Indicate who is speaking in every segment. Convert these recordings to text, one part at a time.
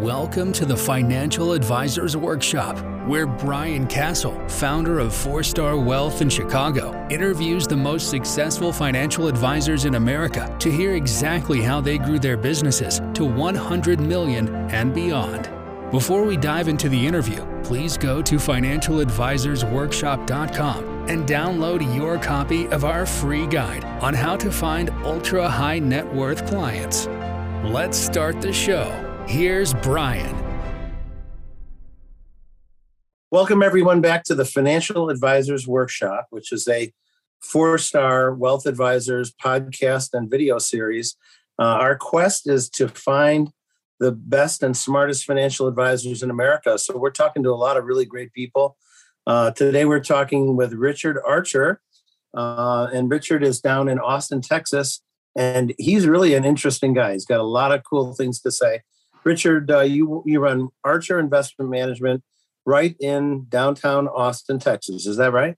Speaker 1: Welcome to the Financial Advisors Workshop, where Brian Kasal, founder of Four Star Wealth in Chicago, interviews the most successful financial advisors in America to hear exactly how they grew their businesses to 100 million and beyond. Before we dive into the interview, please go to financialadvisorsworkshop.com and download your copy of our free guide on how to find ultra high net worth clients. Let's start the show. Here's Brian.
Speaker 2: Welcome, everyone, back to the Financial Advisors Workshop, which is a four star wealth advisors podcast and video series. Uh, our quest is to find the best and smartest financial advisors in America. So, we're talking to a lot of really great people. Uh, today, we're talking with Richard Archer. Uh, and Richard is down in Austin, Texas. And he's really an interesting guy. He's got a lot of cool things to say. Richard, uh, you you run Archer Investment Management right in downtown Austin, Texas. Is that right?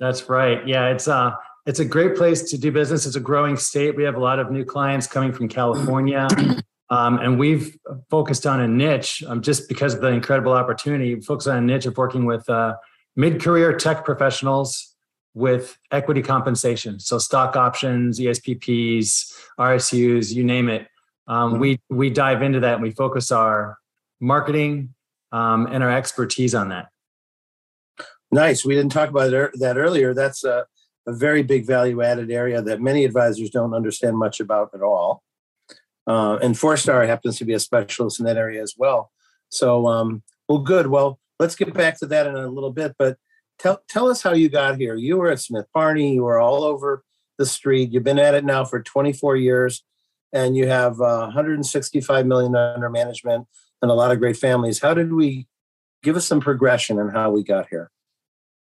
Speaker 3: That's right. Yeah, it's uh it's a great place to do business. It's a growing state. We have a lot of new clients coming from California. Um, and we've focused on a niche um, just because of the incredible opportunity. Focused on a niche of working with uh, mid-career tech professionals with equity compensation, so stock options, ESPPs, RSUs, you name it. Um, mm-hmm. we we dive into that and we focus our marketing um, and our expertise on that.
Speaker 2: Nice. We didn't talk about that earlier. That's a, a very big value added area that many advisors don't understand much about at all. Uh, and Four Star happens to be a specialist in that area as well. So, um, well, good. Well, let's get back to that in a little bit. But tell tell us how you got here. You were at Smith Barney. You were all over the street. You've been at it now for 24 years and you have uh, 165 million under management and a lot of great families. How did we give us some progression and how we got here?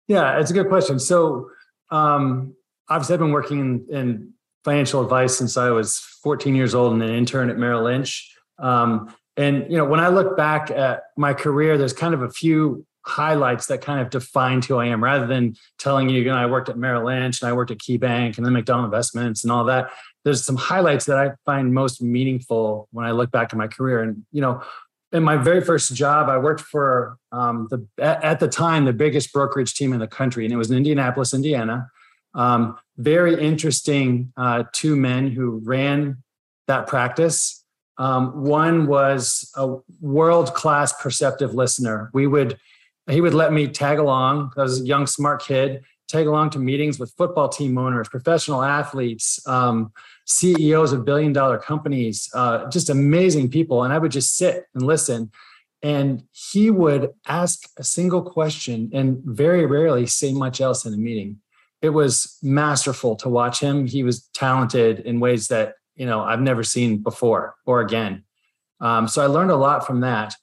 Speaker 3: Yeah, it's a good question. So, um, obviously, I've been working in, in, financial advice since I was 14 years old and an intern at Merrill Lynch. Um, and you know, when I look back at my career, there's kind of a few highlights that kind of defined who I am, rather than telling you, you know, I worked at Merrill Lynch and I worked at KeyBank and then McDonald Investments and all that there's some highlights that I find most meaningful when I look back at my career. And you know, in my very first job, I worked for um, the at the time the biggest brokerage team in the country, and it was in Indianapolis, Indiana. Um, very interesting uh, two men who ran that practice. Um, one was a world class perceptive listener. We would he would let me tag along. I was a young smart kid tag along to meetings with football team owners, professional athletes, um, CEOs of billion dollar companies, uh, just amazing people. And I would just sit and listen. And he would ask a single question and very rarely say much else in a meeting. It was masterful to watch him. He was talented in ways that you know I've never seen before or again. Um, so I learned a lot from that.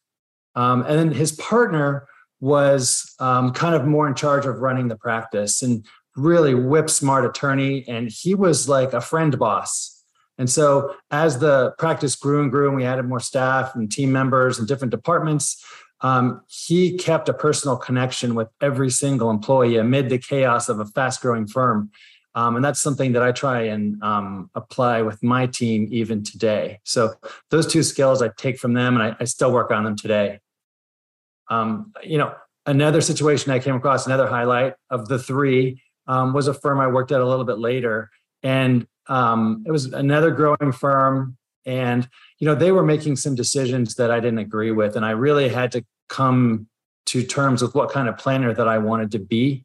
Speaker 3: Um, and then his partner was um, kind of more in charge of running the practice and really whip smart attorney. And he was like a friend boss. And so as the practice grew and grew, and we added more staff and team members and different departments, um, he kept a personal connection with every single employee amid the chaos of a fast growing firm. Um, and that's something that I try and um, apply with my team even today. So those two skills I take from them and I, I still work on them today. Um, you know, another situation I came across, another highlight of the three, um, was a firm I worked at a little bit later, and um, it was another growing firm. And you know, they were making some decisions that I didn't agree with, and I really had to come to terms with what kind of planner that I wanted to be.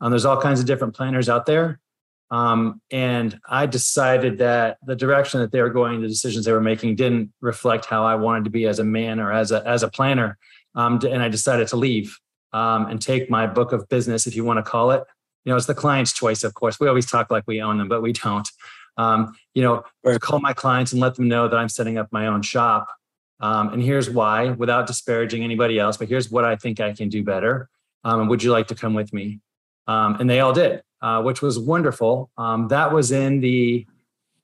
Speaker 3: Um, there's all kinds of different planners out there. Um, and I decided that the direction that they were going, the decisions they were making, didn't reflect how I wanted to be as a man or as a as a planner um, and I decided to leave um, and take my book of business, if you want to call it. You know, it's the client's choice, of course. We always talk like we own them, but we don't. Um, you know, right. call my clients and let them know that I'm setting up my own shop. Um, and here's why, without disparaging anybody else, but here's what I think I can do better. Um, would you like to come with me? Um, and they all did, uh, which was wonderful. Um, that was in the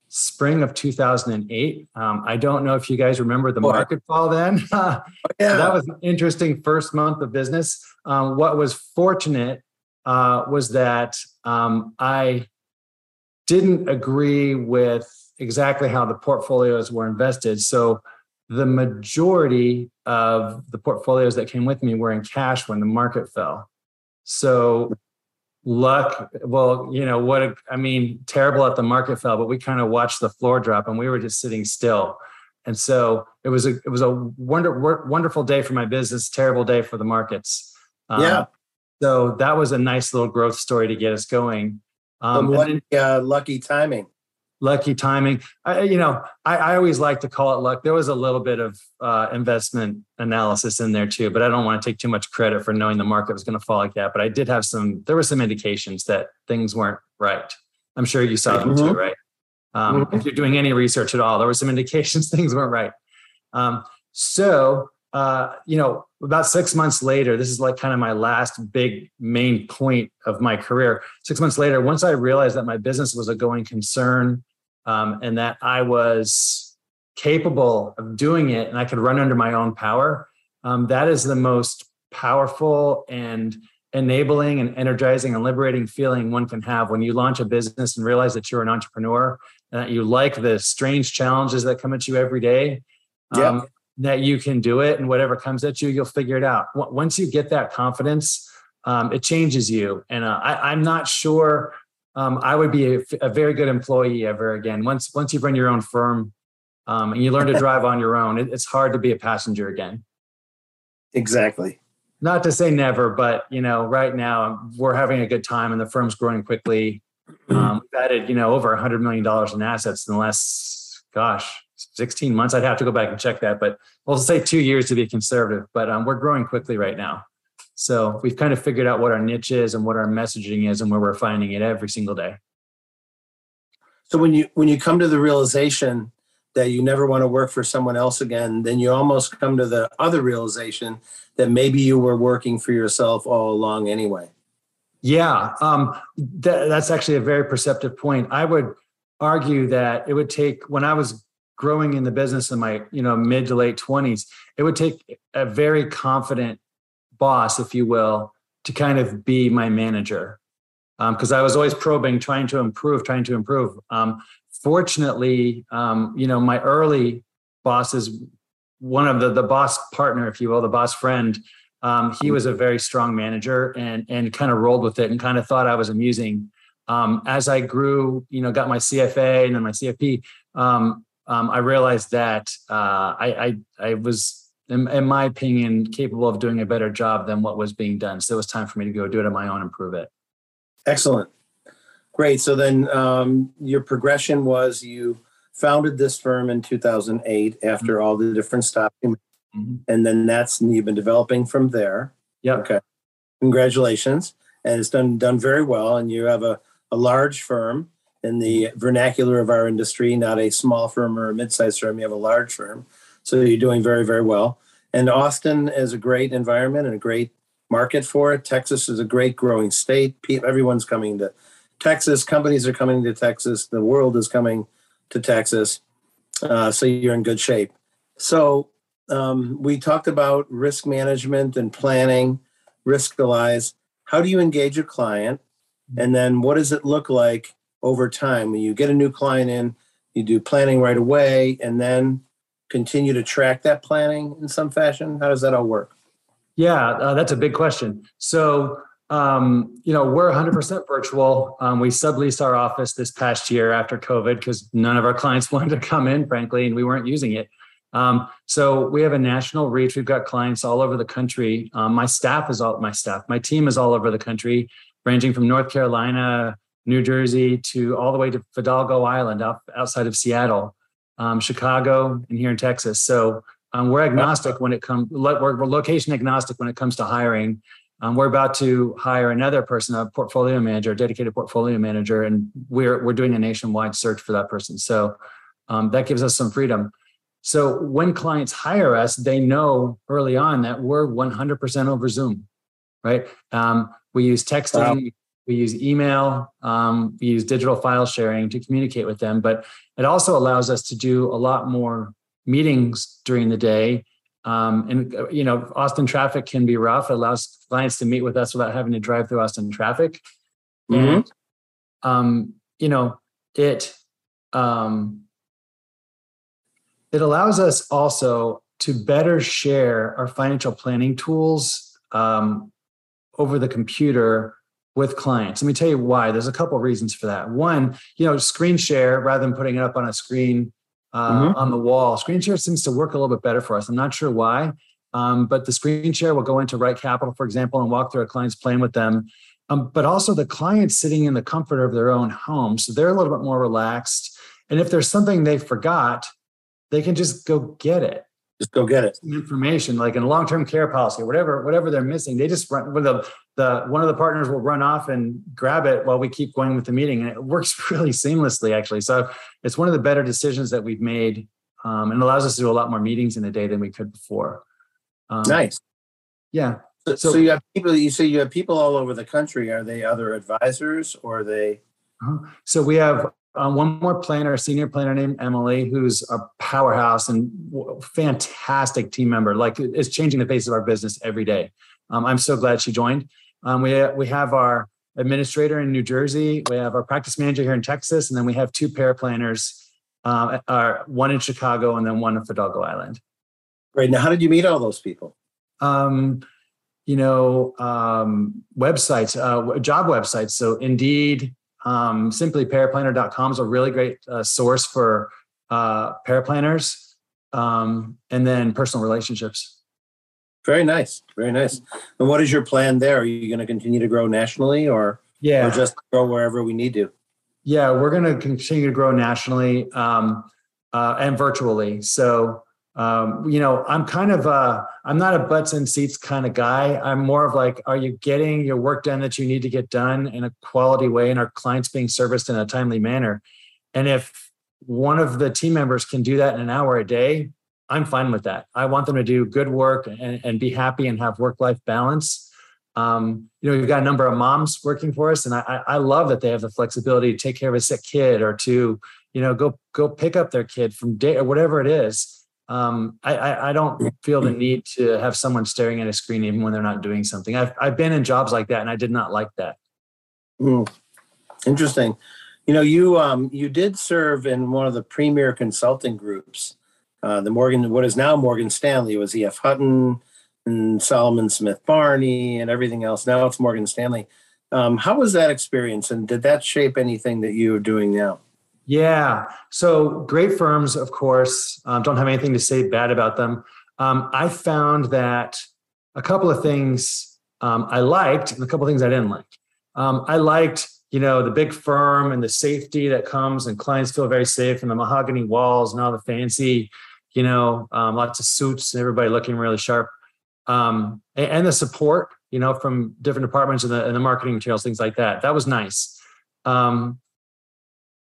Speaker 3: spring of 2008. Um, I don't know if you guys remember the market fall then. yeah. that was an interesting first month of business. Um, what was fortunate uh, was that um, I didn't agree with exactly how the portfolios were invested. So the majority of the portfolios that came with me were in cash when the market fell. So luck, well, you know, what a, I mean, terrible at the market fell, but we kind of watched the floor drop and we were just sitting still. And so it was a it was a wonder, wonderful day for my business, terrible day for the markets.
Speaker 2: Um, yeah.
Speaker 3: So that was a nice little growth story to get us going.
Speaker 2: Um, lucky, then, uh, lucky timing
Speaker 3: lucky timing. I, you know, I, I, always like to call it luck. There was a little bit of uh, investment analysis in there too, but I don't want to take too much credit for knowing the market was going to fall like that. But I did have some. There were some indications that things weren't right. I'm sure you saw them mm-hmm. too, right? Um, mm-hmm. If you're doing any research at all, there were some indications things weren't right. Um, so, uh, you know, about six months later, this is like kind of my last big main point of my career. Six months later, once I realized that my business was a going concern um, and that I was capable of doing it and I could run under my own power, um, that is the most powerful and enabling and energizing and liberating feeling one can have when you launch a business and realize that you're an entrepreneur and that you like the strange challenges that come at you every day. Um, that you can do it and whatever comes at you, you'll figure it out. Once you get that confidence, um, it changes you. And uh, I, am not sure um, I would be a, a, very good employee ever again. Once once you run your own firm um, and you learn to drive on your own, it, it's hard to be a passenger again.
Speaker 2: Exactly.
Speaker 3: Not to say never, but you know, right now we're having a good time and the firm's growing quickly. Um, we've added, you know, over a hundred million dollars in assets in the last, gosh, 16 months. I'd have to go back and check that, but we'll say two years to be conservative. But um, we're growing quickly right now. So we've kind of figured out what our niche is and what our messaging is and where we're finding it every single day.
Speaker 2: So when you when you come to the realization that you never want to work for someone else again, then you almost come to the other realization that maybe you were working for yourself all along anyway.
Speaker 3: Yeah, um, th- that's actually a very perceptive point. I would argue that it would take when I was growing in the business in my you know mid to late 20s it would take a very confident boss if you will to kind of be my manager. Because um, i was always probing trying to improve trying to improve. Um, fortunately um, you know my early bosses one of the the boss partner if you will the boss friend. Um, he was a very strong manager and and kind of rolled with it and kind of thought i was amusing. Um, as i grew you know got my cfa and then my cfp um, um, I realized that uh, I, I, I was, in, in, my opinion, capable of doing a better job than what was being done. So it was time for me to go do it on my own and prove it.
Speaker 2: Excellent, great. So then um, your progression was you founded this firm in 2008 after mm-hmm. all the different stops, mm-hmm. and then that's you've been developing from there.
Speaker 3: Yeah.
Speaker 2: Okay. Congratulations, and it's done done very well, and you have a a large firm in the vernacular of our industry, not a small firm or a mid-sized firm. You have a large firm, so you're doing very, very well. And Austin is a great environment and a great market for it. Texas is a great growing state. Everyone's coming to Texas. Companies are coming to Texas. The world is coming to Texas. Uh, so you're in good shape. So um, we talked about risk management and planning, Riskalyze. How do you engage a client? And then what does it look like over time. When you get a new client in, you do planning right away and then continue to track that planning in some fashion? How does that all work?
Speaker 3: Yeah, uh, that's a big question. So, um, you know, we're 100% virtual. Um, we subleased our office this past year after COVID because none of our clients wanted to come in, frankly, and we weren't using it. Um, so we have a national reach. We've got clients all over the country. Um, my staff is all my staff. My team is all over the country, ranging from North Carolina, New Jersey to all the way to Fidalgo Island out, outside of Seattle, um, Chicago, and here in Texas. So um, we're agnostic when it comes. We're, we're, location agnostic when it comes to hiring. Um, we're about to hire another person, a portfolio manager, a dedicated portfolio manager, and we're we're doing a nationwide search for that person. So um, that gives us some freedom. So when clients hire us, they know early on that we're 100% over Zoom, right? Um, we use texting, wow we use email um, we use digital file sharing to communicate with them but it also allows us to do a lot more meetings during the day. Um, and uh, you know austin traffic can be rough. It allows clients to meet with us without having to drive through austin traffic. Mm-hmm. and um, you know it um, it allows us also to better share our financial planning tools um, over the computer with clients. Let me tell you why. There's a couple of reasons for that. One, you know, screen share rather than putting it up on a screen uh, mm-hmm. on the wall. Screen share seems to work a little bit better for us. I'm not sure why, um, but the screen share will go into Right Capital, for example, and walk through a client's plan with them. Um, but also the client sitting in the comfort of their own home, so they're a little bit more relaxed. And if there's something they forgot, they can just go get it
Speaker 2: just go get it.
Speaker 3: Information like in a long-term care policy or whatever, whatever they're missing, they just run. The the one of the partners will run off and grab it while we keep going with the meeting, and it works really seamlessly actually. So it's one of the better decisions that we've made, um, and allows us to do a lot more meetings in a day than we could before.
Speaker 2: Um, nice.
Speaker 3: Yeah.
Speaker 2: So, so, so, you have people. You say you have people all over the country. Are they other advisors or are they?
Speaker 3: Uh-huh. So we have um, one more planner, a senior planner named Emily, who's a powerhouse and fantastic team member. Like is changing the face of our business every day. Um, I'm so glad she joined. Um, we we have our administrator in New Jersey. We have our practice manager here in Texas, and then we have two paraplanners, uh, are one in Chicago and then one in Fidalgo Island.
Speaker 2: Right now, how did you meet all those people?
Speaker 3: Um, you know, um, websites, uh, job websites. So Indeed, um, simply paraplanner.com is a really great uh, source for uh, paraplanners um, and then personal relationships.
Speaker 2: Very nice. Very nice. And what is your plan there? Are you going to continue to grow nationally or,
Speaker 3: yeah.
Speaker 2: or just grow wherever we need to?
Speaker 3: Yeah, we're going to continue to grow nationally um, uh, and virtually. So um, you know, I'm kind of a, I'm not a butts and seats kind of guy. I'm more of like, are you getting your work done that you need to get done in a quality way and our clients being serviced in a timely manner? And if one of the team members can do that in an hour a day, I'm fine with that. I want them to do good work and, and be happy and have work life balance. Um, you know, we've got a number of moms working for us, and I, I love that they have the flexibility to take care of a sick kid or to, you know, go go pick up their kid from day or whatever it is um, I, I, don't feel the need to have someone staring at a screen even when they're not doing something. I've I've been in jobs like that, and I did not like that.
Speaker 2: Mm. Interesting. You know, you um, you did serve in one of the premier consulting groups, uh, the Morgan, what is now Morgan Stanley, was E.F. Hutton and Salomon Smith Barney and everything else. Now it's Morgan Stanley. Um, how was that experience, and did that shape anything that you are doing now?
Speaker 3: Yeah. So great firms, of course, um, don't have anything to say bad about them. Um, I found that a couple of things um, I liked and a couple of things I didn't like. Um, I liked, you know, the big firm and the safety that comes and clients feel very safe and the mahogany walls and all the fancy, you know, um, lots of suits and everybody looking really sharp. Um, and, and, the support, you know, from different departments and the, and the marketing materials, things like that. That was nice. Um,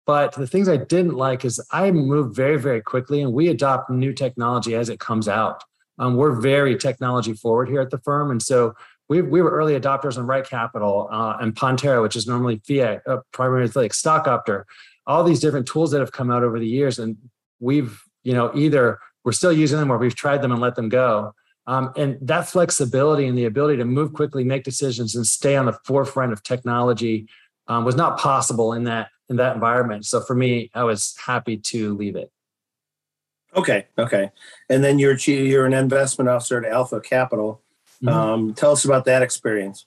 Speaker 3: but the things I didn't like is I move very, very quickly and we adopt new technology as it comes out. Um, we're very technology forward here at the firm. And so we, we were early adopters on Right Capital uh, and Pontera, which is normally FeeX, uh, primarily like StockOpter, all these different tools that have come out over the years. And we've, you know, either we're still using them or we've tried them and let them go. Um, and that flexibility and the ability to move quickly, make decisions, and stay on the forefront of technology um, was not possible in that in that environment. So for me, I was happy to leave it.
Speaker 2: Okay, okay. And then you're you're an investment officer at Alpha Capital. Mm-hmm. Um, tell us about that experience.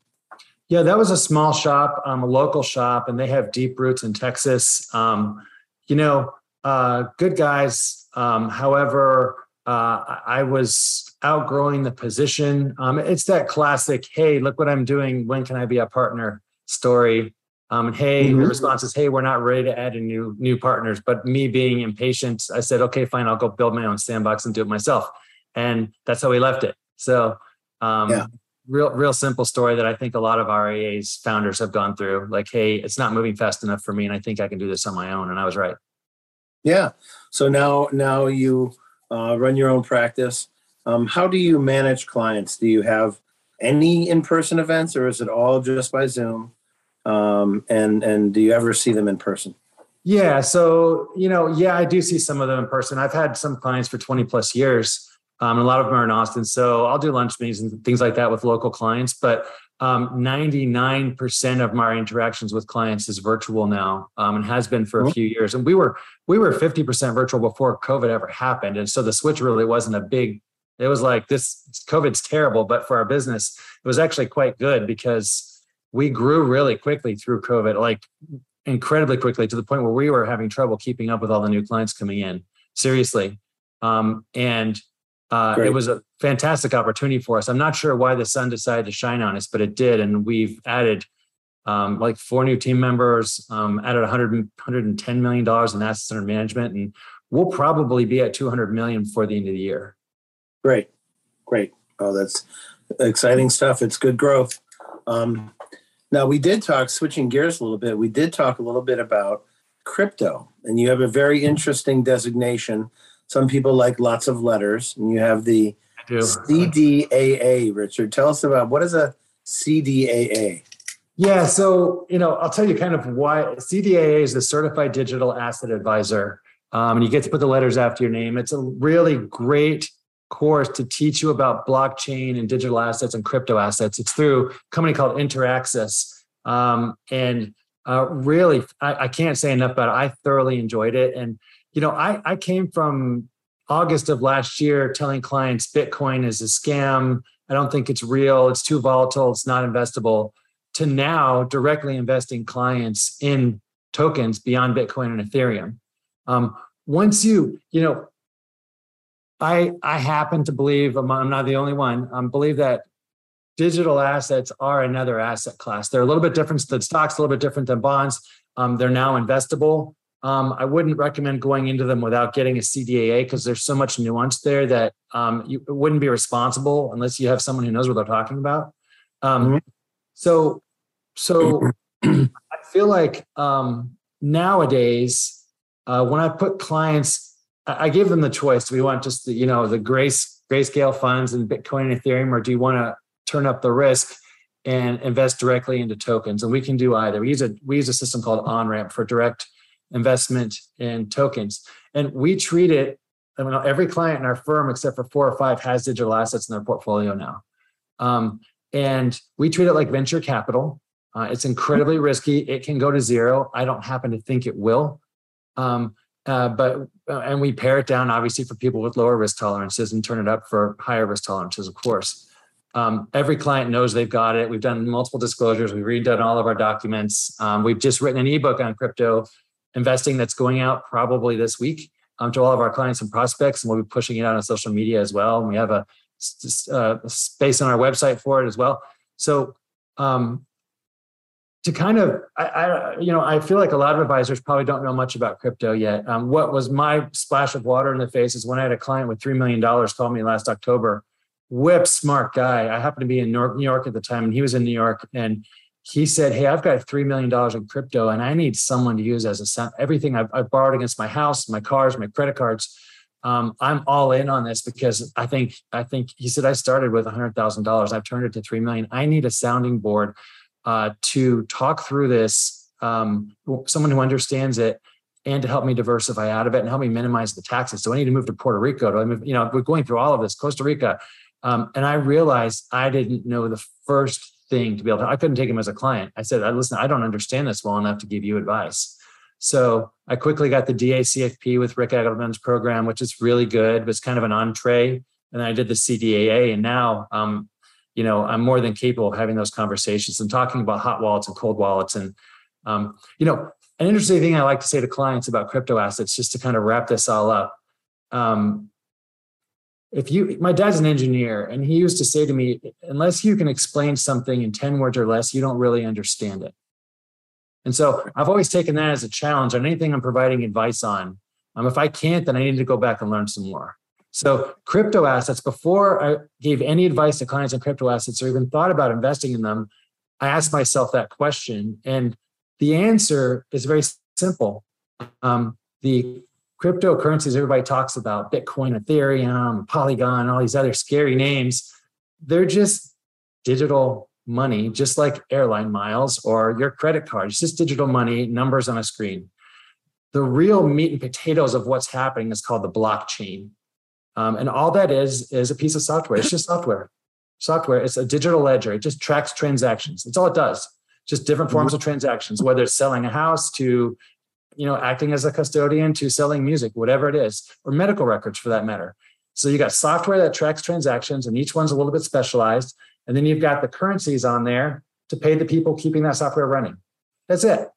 Speaker 3: Yeah, that was a small shop, um, a local shop, and they have deep roots in Texas. Um, you know, uh, good guys. Um, however, uh, I was outgrowing the position. Um, it's that classic, "Hey, look what I'm doing. When can I be a partner?" story. Um, and hey, mm-hmm. the response is, hey, we're not ready to add in new new partners. But me being impatient, I said, okay, fine, I'll go build my own sandbox and do it myself. And that's how we left it. So um, yeah. real real simple story that I think a lot of RIAs founders have gone through. Like, hey, it's not moving fast enough for me, and I think I can do this on my own. And I was right.
Speaker 2: Yeah. So now now you uh, run your own practice. Um, how do you manage clients? Do you have any in person events, or is it all just by Zoom? Um, and and do you ever see them in person?
Speaker 3: Yeah, so you know, yeah, I do see some of them in person. I've had some clients for 20 plus years. Um, and a lot of them are in Austin, so I'll do lunch meetings and things like that with local clients. But um, 99% of my interactions with clients is virtual now, um, and has been for a mm-hmm. few years. And we were we were 50% virtual before COVID ever happened, and so the switch really wasn't a big It was like this COVID's terrible, but for our business, it was actually quite good because we grew really quickly through COVID, like incredibly quickly to the point where we were having trouble keeping up with all the new clients coming in. Seriously. Um, and uh, it was a fantastic opportunity for us. I'm not sure why the sun decided to shine on us, but it did. And we've added um, like four new team members, um, added 100, 110 million dollars in assets under management, and we'll probably be at 200 million before the end of the year.
Speaker 2: Great, great. Oh, that's exciting stuff. It's good growth. Um, now we did talk, switching gears a little bit. We did talk a little bit about crypto, and you have a very interesting designation. Some people like lots of letters, and you have the CDAA. Richard, tell us about what is a CDAA.
Speaker 3: Yeah, so you know, I'll tell you kind of why CDAA is the Certified Digital Asset Advisor, um, and you get to put the letters after your name. It's a really great course to teach you about blockchain and digital assets and crypto assets. It's through a company called Interaxis, um, and uh, really, I, I, can't say enough about it. I thoroughly enjoyed it, and you know, I, I came from August of last year telling clients Bitcoin is a scam. I don't think it's real. It's too volatile. It's not investable to now directly investing clients in tokens beyond Bitcoin and Ethereum. Um, once you, you know, I I happen to believe I'm, I'm not the only one. I um, believe that digital assets are another asset class. They're a little bit different than stocks, a little bit different than bonds. Um, they're now investable. Um, I wouldn't recommend going into them without getting a CDAA because there's so much nuance there that um, you wouldn't be responsible unless you have someone who knows what they're talking about. Um, mm-hmm. So so I feel like um, nowadays, uh, when I put clients, I, give them the choice. Do we want just the, you know, the grace grayscale funds and Bitcoin and Ethereum, or do you want to turn up the risk and invest directly into tokens? And we can do either. We use a we use a system called OnRamp for direct investment in tokens, and we treat it. I mean, every client in our firm, except for four or five, has digital assets in their portfolio now. Um, and we treat it like venture capital. Uh, it's incredibly risky. It can go to zero. I don't happen to think it will. Um, uh, but uh, and we pare it down obviously for people with lower risk tolerances and turn it up for higher risk tolerances, of course. Um, every client knows they've got it. We've done multiple disclosures. We've redone all of our documents. Um, we've just written an ebook on crypto investing that's going out probably this week um, to all of our clients and prospects, and we'll be pushing it out on social media as well. And we have a, a uh, space on our website for it as well. So um, to kind of I, I, you know i feel like a lot of advisors probably don't know much about crypto yet. Um, what was my splash of water in the face is when i had a client with $3 million call me last october. Whip smart guy. I happened to be in new york at the time and he was in new york and he said hey i've got $3 million in crypto and i need someone to use as a everything i've, I've borrowed against my house my cars my credit cards. Um, i'm all in on this because i think i think he said i started with $100000 i've turned it to 3 million. I need a sounding board uh, to talk through this, um, someone who understands it, and to help me diversify out of it and help me minimize the taxes. So I need to move to Puerto Rico. Do I move? You know, we're going through all of this, Costa Rica, um, and I realized I didn't know the first thing to be able to. I couldn't take him as a client. I said, "Listen, I don't understand this well enough to give you advice." So I quickly got the DACFP with Ric Edelman's program, which is really good. It was kind of an entree. And I did the CDAA, and now um, you know, I'm more than capable of having those conversations and talking about hot wallets and cold wallets. And, um, you know, an interesting thing I like to say to clients about crypto assets, just to kind of wrap this all up. Um, if you, my dad's an engineer, and he used to say to me, unless you can explain something in 10 words or less, you don't really understand it. And so I've always taken that as a challenge on anything I'm providing advice on. Um, if I can't, then I need to go back and learn some more. So crypto assets, before I gave any advice to clients on crypto assets or even thought about investing in them, I asked myself that question. And the answer is very simple. Um, the cryptocurrencies everybody talks about, Bitcoin, Ethereum, Polygon, all these other scary names, they're just digital money, just like airline miles or your credit card. It's just digital money, numbers on a screen. The real meat and potatoes of what's happening is called the blockchain. Um, and all that is is a piece of software. It's just software. Software. It's a digital ledger. It just tracks transactions. That's all it does. Just different forms of transactions, whether it's selling a house to, you know, acting as a custodian to selling music, whatever it is, or medical records for that matter. So you got software that tracks transactions, and each one's a little bit specialized. And then you've got the currencies on there to pay the people keeping that software running. That's it.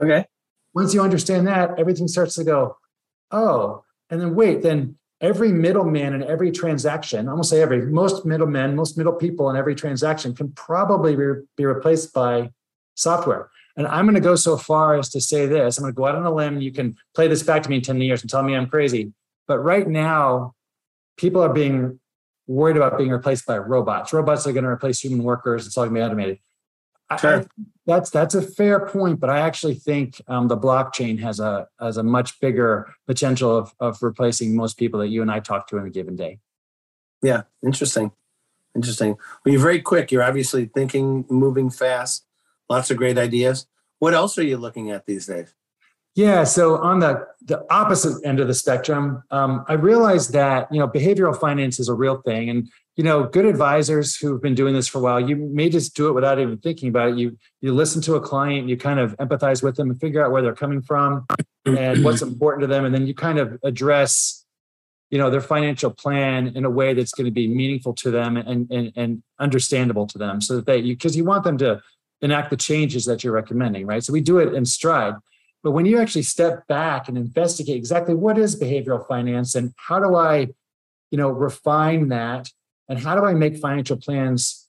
Speaker 2: Okay.
Speaker 3: Once you understand that, everything starts to go, oh, and then wait, then every middleman in every transaction, I'm gonna say every, most middlemen, most middle people in every transaction can probably be, be replaced by software. And I'm going to go so far as to say this I'm going to go out on a limb. You can play this back to me in 10 years and tell me I'm crazy. But right now, people are being worried about being replaced by robots. Robots are going to replace human workers. It's all going to be automated. Sure. I, that's that's a fair point, but I actually think um, the blockchain has a has a much bigger potential of of replacing most people that you and I talk to in a given day.
Speaker 2: Yeah, interesting, interesting. Well, you're very quick. You're obviously thinking, moving fast. Lots of great ideas. What else are you looking at these days?
Speaker 3: Yeah, so on the the opposite end of the spectrum, um, I realized that you know behavioral finance is a real thing, and you know good advisors who've been doing this for a while, you may just do it without even thinking about it. You you listen to a client, you kind of empathize with them and figure out where they're coming from and what's important to them, and then you kind of address you know their financial plan in a way that's going to be meaningful to them and and, and understandable to them, so that they because you want them to enact the changes that you're recommending, right? So we do it in stride but when you actually step back and investigate exactly what is behavioral finance and how do I, you know, refine that and how do I make financial plans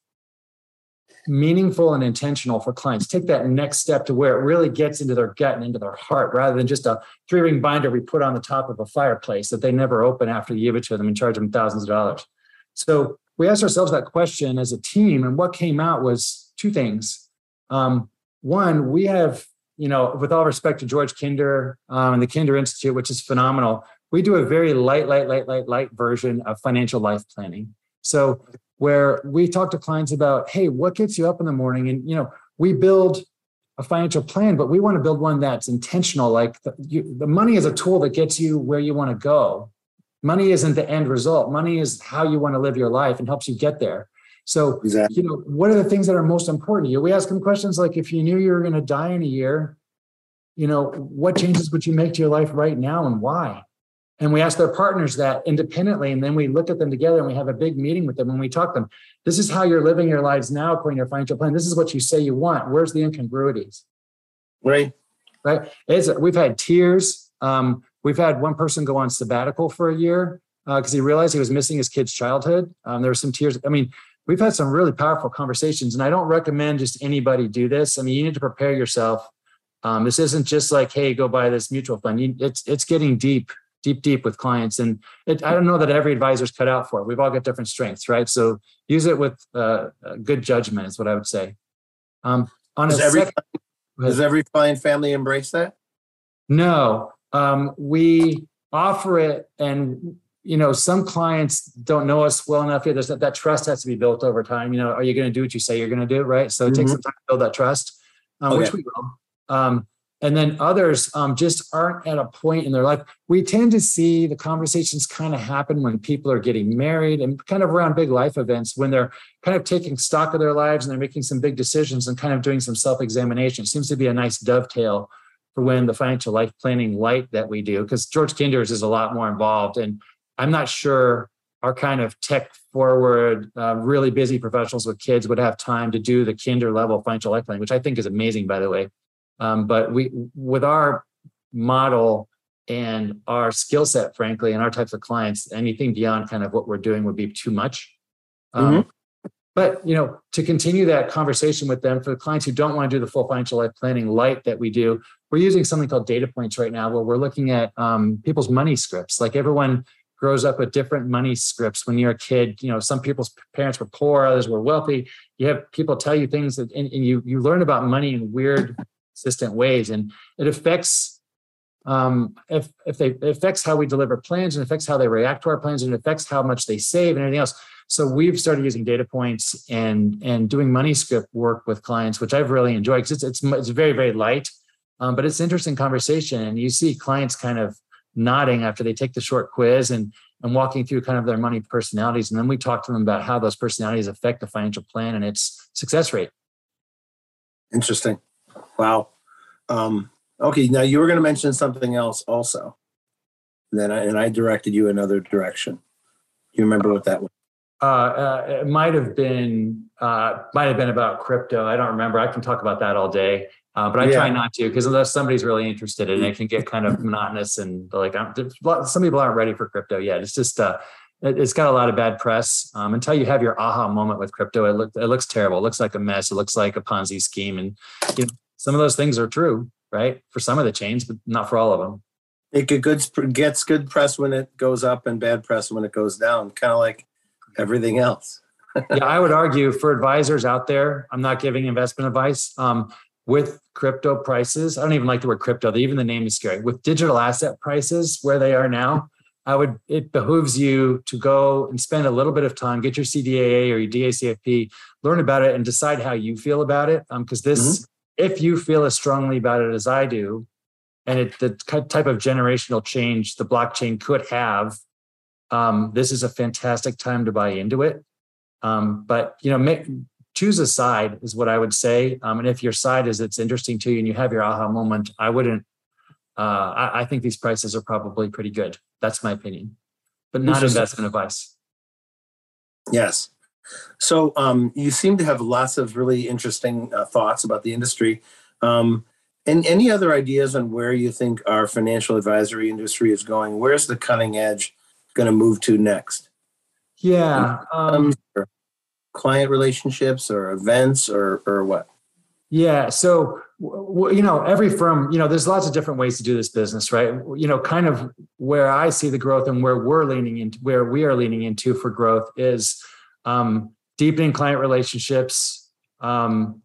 Speaker 3: meaningful and intentional for clients? Take that next step to where it really gets into their gut and into their heart rather than just a three ring binder we put on the top of a fireplace that they never open after you give it to them and charge them thousands of dollars. So we asked ourselves that question as a team, and what came out was two things. Um, one, we have you know, with all respect to George Kinder um, and the Kinder Institute, which is phenomenal, we do a very light, light, light, light, light version of financial life planning. So where we talk to clients about, hey, what gets you up in the morning? And you know, we build a financial plan, but we want to build one that's intentional. Like the, you, the money is a tool that gets you where you want to go. Money isn't the end result. Money is how you want to live your life and helps you get there. So, exactly. you know, what are the things that are most important to you? We ask them questions like if you knew you were going to die in a year, you know, what changes would you make to your life right now and why? And we ask their partners that independently. And then we look at them together and we have a big meeting with them and we talk to them. This is how you're living your lives now according to your financial plan. This is what you say you want. Where's the incongruities?
Speaker 2: Right.
Speaker 3: Right. It's, we've had tears. Um, we've had one person go on sabbatical for a year because uh, he realized he was missing his kid's childhood. Um, there were some tears. I mean, we've had some really powerful conversations and i don't recommend just anybody do this. I mean you need to prepare yourself. Um, this isn't just like hey go buy this mutual fund. You, it's it's getting deep deep deep with clients. And it, i don't know that every advisor's cut out for it. We've all got different strengths right? So use it with uh, good judgment is what i would say. Um,
Speaker 2: on does, every, sec- does every client family embrace that?
Speaker 3: No. Um, we offer it and you know, some clients don't know us well enough yet. There's that, that trust has to be built over time. You know, are you going to do what you say you're going to do? Right. So it mm-hmm. takes some time to build that trust, um, okay. which we will. Um, and then others um, just aren't at a point in their life. We tend to see the conversations kind of happen when people are getting married and kind of around big life events when they're kind of taking stock of their lives and they're making some big decisions and kind of doing some self examination. Seems to be a nice dovetail for when the financial life planning light that we do, because George Kinder's is a lot more involved. And I'm not sure our kind of tech forward, uh, really busy professionals with kids would have time to do the kinder level financial life planning, which I think is amazing, by the way. Um, but we, with our model and our skill set, frankly, and our types of clients, anything beyond kind of what we're doing would be too much. Um, mm-hmm. But you know, to continue that conversation with them for the clients who don't want to do the full financial life planning light that we do, we're using something called DataPoints right now, where we're looking at um, people's money scripts. Like everyone grows up with different money scripts. When you're a kid you know some people's parents were poor others were wealthy. You have people tell you things that and, and you you learn about money in weird consistent ways. And it affects um, if if they it affects how we deliver plans and affects how they react to our plans and affects how much they save and everything else. So we've started using DataPoints and and doing money script work with clients which i've really enjoyed because it's, it's it's very very light. Um, but it's interesting conversation and you see clients kind of nodding after they take the short quiz and and walking through kind of their money personalities. And then we talk to them about how those personalities affect the financial plan and its success rate.
Speaker 2: Interesting. Wow. Um, okay now you were going to mention something else also. And then I, and I directed you another direction. You remember what that was?
Speaker 3: Uh, uh, it might have been uh, might have been about crypto. I don't remember. I can talk about that all day, uh, but I yeah. try not to because unless somebody's really interested in it, it can get kind of monotonous and like I'm, some people aren't ready for crypto yet. It's just uh, it, has got a lot of bad press. Um, until you have your aha moment with crypto, it looks it looks terrible. It looks like a mess. It looks like a Ponzi scheme, and you know, some of those things are true, right? For some of the chains, but not for all of them.
Speaker 2: It good gets good press when it goes up and bad press when it goes down. Kind of like everything else.
Speaker 3: yeah, I would argue for advisors out there, I'm not giving investment advice. Um, with crypto prices, I don't even like the word crypto, even the name is scary. With digital asset prices where they are now, I would it behooves you to go and spend a little bit of time, get your CDAA or your DACFP, learn about it, and decide how you feel about it. Because um, this, mm-hmm. if you feel as strongly about it as I do, and it, the type of generational change the blockchain could have um, this is a fantastic time to buy into it. Um, but you know, make, choose a side is what I would say. Um, and if your side is it's interesting to you and you have your aha moment, I wouldn't. Uh, I, I, think these prices are probably pretty good. That's my opinion, but not investment advice.
Speaker 2: Yes. So um, you seem to have lots of really interesting uh, thoughts about the industry. Um, and any other ideas on where you think our financial advisory industry is going? Where's the cutting edge? going to move to next?
Speaker 3: Yeah. Um,
Speaker 2: client relationships or events or, or what?
Speaker 3: Yeah. So, you know, every firm, you know, there's lots of different ways to do this business, right? You know, kind of where I see the growth and where we're leaning into, where we are leaning into for growth is um, deepening client relationships, um,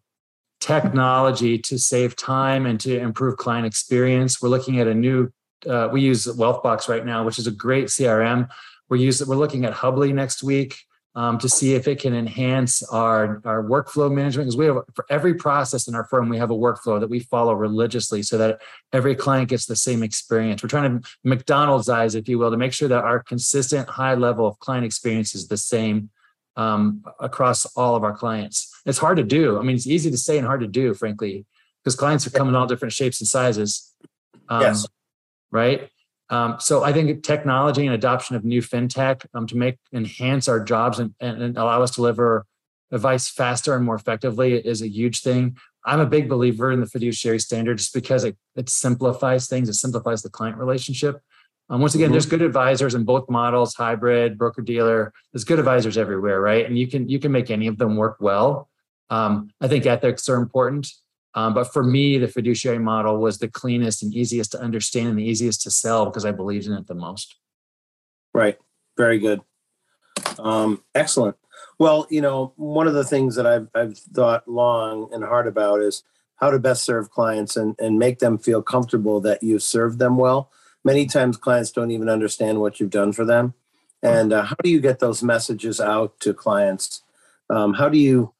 Speaker 3: technology to save time and to improve client experience. We're looking at a new uh, we use Wealthbox right now, which is a great CRM. We're using we're looking at Hubly next week um, to see if it can enhance our our workflow management because we have for every process in our firm we have a workflow that we follow religiously so that every client gets the same experience. We're trying to McDonald's eyes, if you will, to make sure that our consistent high level of client experience is the same um, across all of our clients. It's hard to do. I mean, it's easy to say and hard to do, frankly, because clients are coming in all different shapes and sizes. Um, yes right? Um, so I think technology and adoption of new fintech um, to make enhance our jobs and, and, and, allow us to deliver advice faster and more effectively is a huge thing. I'm a big believer in the fiduciary standard just because it, it simplifies things, it simplifies the client relationship. Um, once again, mm-hmm. there's good advisors in both models, hybrid, broker dealer. There's good advisors everywhere, right? And you can you can make any of them work well. Um, I think ethics are important. Um, but for me, the fiduciary model was the cleanest and easiest to understand and the easiest to sell because I believed in it the most.
Speaker 2: Right. Very good. Um, excellent. Well, you know, one of the things that I've, I've thought long and hard about is how to best serve clients and, and make them feel comfortable that you've served them well. Many times clients don't even understand what you've done for them. And uh, how do you get those messages out to clients? Um, how do you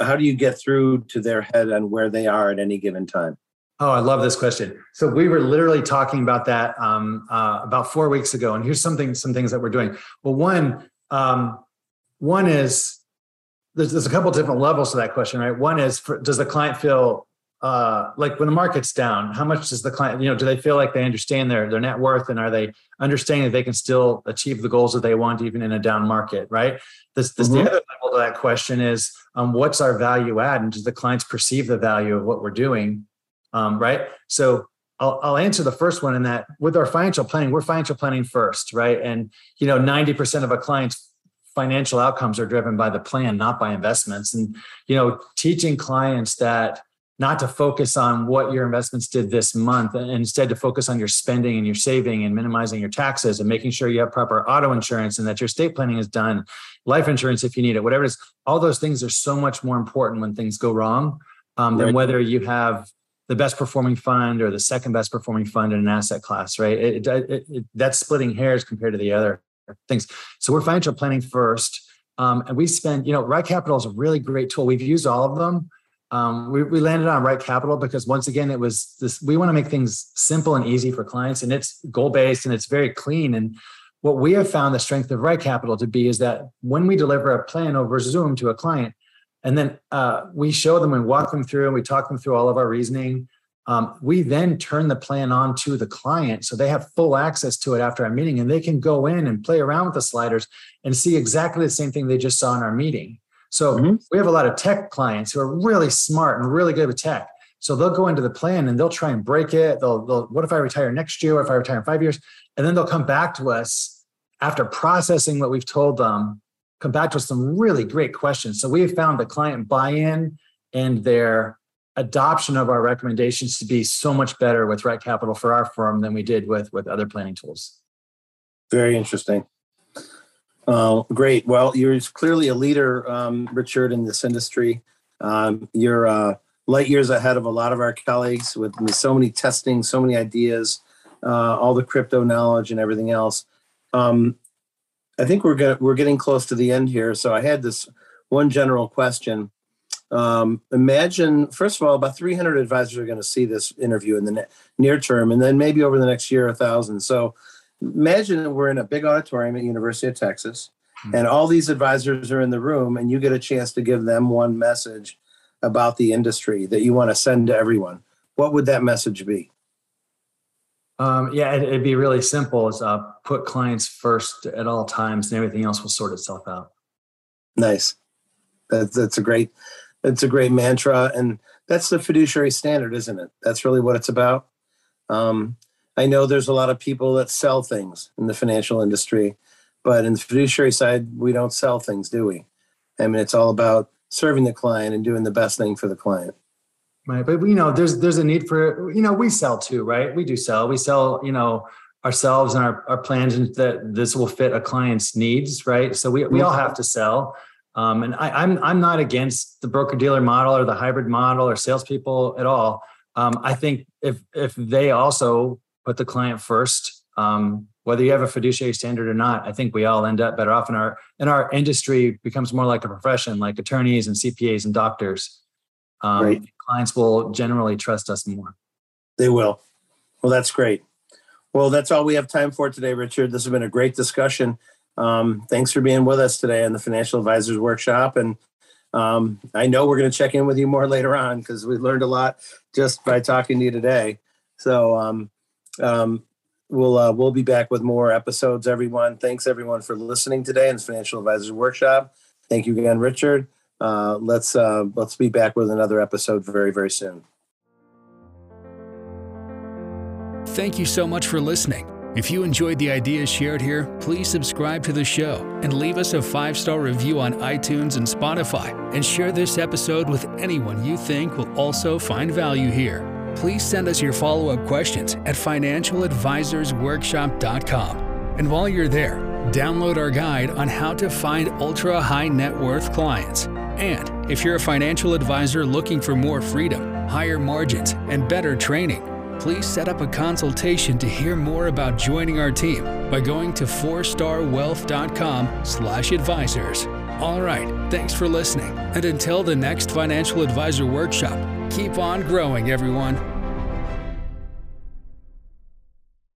Speaker 2: how do you get through to their head on where they are at any given time?
Speaker 3: Oh, I love this question. So we were literally talking about that um, uh, about four weeks ago, and here's something, some things that we're doing. Well, one, um, one is there's, there's a couple different levels to that question, right? One is, for, does the client feel uh, like when the market's down, how much does the client, you know, do they feel like they understand their their net worth and are they understanding that they can still achieve the goals that they want even in a down market, right? This, this mm-hmm. the other level to that question is, um, what's our value add, and does the clients perceive the value of what we're doing, um, right? So I'll, I'll answer the first one in that with our financial planning, we're financial planning first, right? And you know, ninety percent of a client's financial outcomes are driven by the plan, not by investments. And you know, teaching clients that not to focus on what your investments did this month and instead to focus on your spending and your saving and minimizing your taxes and making sure you have proper auto insurance and that your estate planning is done life insurance if you need it whatever it is. All those things are so much more important when things go wrong um, than whether you have the best performing fund or the second best performing fund in an asset class right? It, it, it, that's splitting hairs compared to the other things. So we're financial planning first. Um, and we spend you know right capital is a really great tool. We've used all of them um, we, we landed on right capital because once again it was this we want to make things simple and easy for clients and it's goal based and it's very clean and what we have found the strength of right capital to be is that when we deliver a plan over zoom to a client and then uh, we show them and walk them through and we talk them through all of our reasoning Um, we then turn the plan on to the client so they have full access to it after our meeting and they can go in and play around with the sliders and see exactly the same thing they just saw in our meeting. So mm-hmm. we have a lot of tech clients who are really smart and really good with tech. So they'll go into the plan and they'll try and break it. They'll, they'll what if I retire next year? What if I retire in five years? And then they'll come back to us after processing what we've told them, come back to us some really great questions. So we have found the client buy-in and their adoption of our recommendations to be so much better with Right Capital for our firm than we did with with other planning tools.
Speaker 2: Very interesting. Uh, great. Well, you're clearly a leader, um, Richard, in this industry. Um, you're uh, light years ahead of a lot of our colleagues with so many testing, so many ideas, uh, all the crypto knowledge, and everything else. Um, I think we're we're getting close to the end here. So I had this one general question. Um, imagine, first of all, about 300 advisors are going to see this interview in the ne- near term, and then maybe over the next year, a thousand. So imagine we're in a big auditorium at University of Texas, mm-hmm. and all these advisors are in the room, and you get a chance to give them one message about the industry that you want to send to everyone. What would that message be?
Speaker 3: Um, yeah, it, would be really simple. Is uh, put clients first at all times, and everything else will sort itself out.
Speaker 2: Nice. That's that's a great it's a great mantra, and that's the fiduciary standard, isn't it? That's really what it's about. Um, I know there's a lot of people that sell things in the financial industry, but in the fiduciary side, we don't sell things, do we? I mean, it's all about serving the client and doing the best thing for the client.
Speaker 3: Right, but you know, there's there's a need for you know we sell too, right? We do sell. We sell, you know, ourselves and our, our plans that this will fit a client's needs, right? So we we all have to sell. Um, and I, am I'm, I'm not against the broker dealer model or the hybrid model or salespeople at all. Um, I think if if they also put the client first, um, whether you have a fiduciary standard or not, I think we all end up better off. And our and our industry becomes more like a profession, like attorneys and CPAs and doctors. Um, right. Clients will generally trust us more.
Speaker 2: They will. Well, that's great. Well, that's all we have time for today, Richard. This has been a great discussion. Um, thanks for being with us today on the Financial Advisors Workshop. And um, I know we're going to check in with you more later on because we learned a lot just by talking to you today. So um, um, we'll uh, we'll be back with more episodes. Everyone, thanks everyone for listening today in Financial Advisors Workshop. Thank you again, Richard. Uh, let's uh, let's be back with another episode very very soon.
Speaker 1: Thank you so much for listening. If you enjoyed the ideas shared here, please subscribe to the show and leave us a five star review on iTunes and Spotify, and share this episode with anyone you think will also find value here. Please send us your follow up questions at financialadvisorsworkshop.com. And while you're there, download our guide on how to find ultra high net worth clients. And if you're a financial advisor looking for more freedom, higher margins, and better training, please set up a consultation to hear more about joining our team by going to fourstarwealth.com slash advisors. All right, thanks for listening. And until the next Financial Advisor Workshop, keep on growing, everyone.